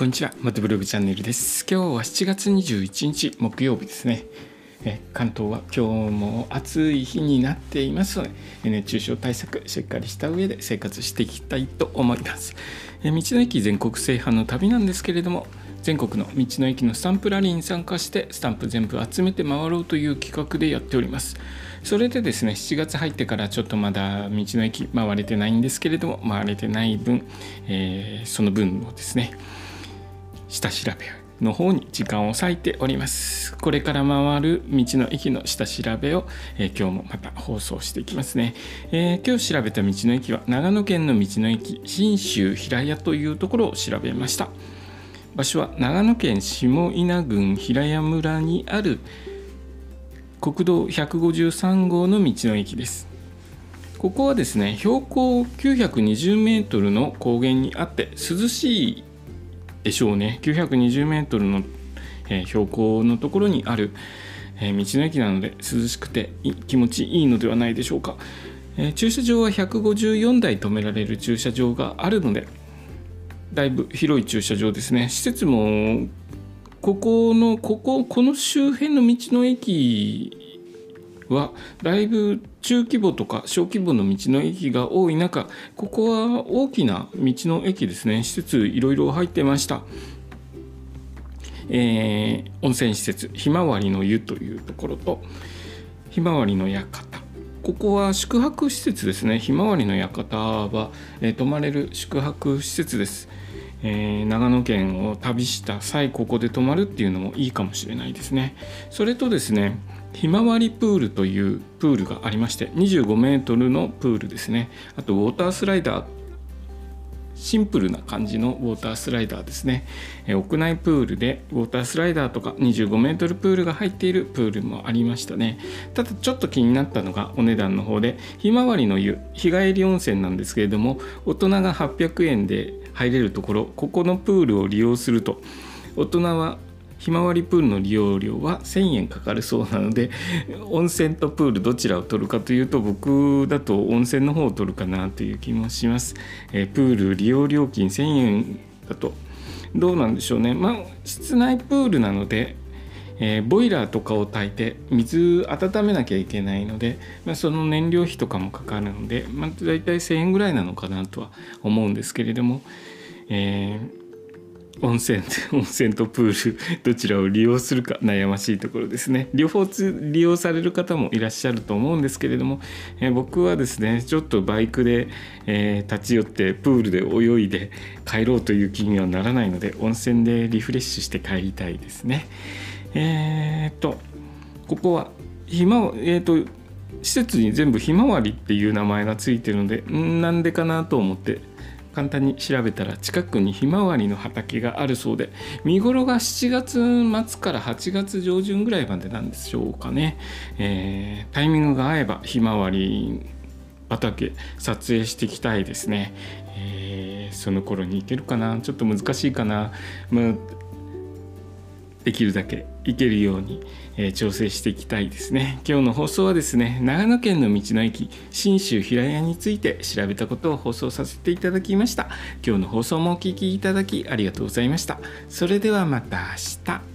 こんにちは。マトブログチャンネルです。今日は7月21日木曜日ですね。え関東は今日も暑い日になっていますので、熱中症対策しっかりした上で生活していきたいと思います。え道の駅全国制覇の旅なんですけれども、全国の道の駅のスタンプラリーに参加してスタンプ全部集めて回ろうという企画でやっておりますそれでですね7月入ってからちょっとまだ道の駅回れてないんですけれども回れてない分、えー、その分をですね下調べの方に時間を割いております。これから回る道の駅の下調べを、えー、今日もまた放送していきますね、えー、今日調べた道の駅は長野県の道の駅信州平屋というところを調べました。場所は長野県下稲郡平屋村にある国道153号の道の駅です。ここはですね標高920メートルの高原にあって涼しいでしょうね920メートルの、え、標高のところにある、え、道の駅なので涼しくて気持ちいいのではないでしょうか、え、駐車場は154台止められる駐車場があるのでだいぶ広い駐車場ですね。施設もここのこここの周辺の道の駅はだいぶ中規模とか小規模の道の駅が多い中ここは大きな道の駅ですね。施設いろいろ入ってました、えー、温泉施設ひまわりの湯というところとひまわりの館。ここは宿泊施設ですね。ひまわりの館は、えー、泊まれる宿泊施設です。えー、長野県を旅した際ここで泊まるっていうのもいいかもしれないですね。それとですねひまわりプールというプールがありまして25メートルのプールですね。あとウォータースライダー。シンプルな感じのウォータースライダーですね、屋内プールでウォータースライダーとか25メートルプールが入っているプールもありましたね。ただちょっと気になったのがお値段の方でひまわりの湯日帰り温泉なんですけれども大人が800円で入れるところここのプールを利用すると大人はひまわりプールの利用料は1000円かかるそうなので温泉とプールどちらを取るかというと僕だと温泉の方を取るかなという気もします、えプール利用料金1000円だと。どうなんでしょうね。まあ室内プールなのでえー、ボイラーとかを炊いて水温めなきゃいけないので、まあ、その燃料費とかもかかるので、まあ、大体1000円ぐらいなのかなとは思うんですけれども、えー、温泉 温泉とプールどちらを利用するか悩ましいところですね両方利用される方もいらっしゃると思うんですけれども、えー、僕はですねちょっとバイクで、えー、立ち寄ってプールで泳いで帰ろうという気にはならないので温泉でリフレッシュして帰りたいですね。えー、っとここはひまえ、っと施設に全部ひまわりっていう名前がついてるのでんなんでかなと思って簡単に調べたら近くにひまわりの畑があるそうで見頃が7月末から8月上旬ぐらいまでなんでしょうかね、えー、タイミングが合えばひまわり畑撮影していきたいですね、えー、その頃に行けるかな？ちょっと難しいかな、まあできるだけ行けるように、えー、調整していきたいですね。今日の放送はですね長野県の道の駅信州平屋について調べたことを放送させていただきました。今日の放送もお聴きいただきありがとうございました。それではまた明日。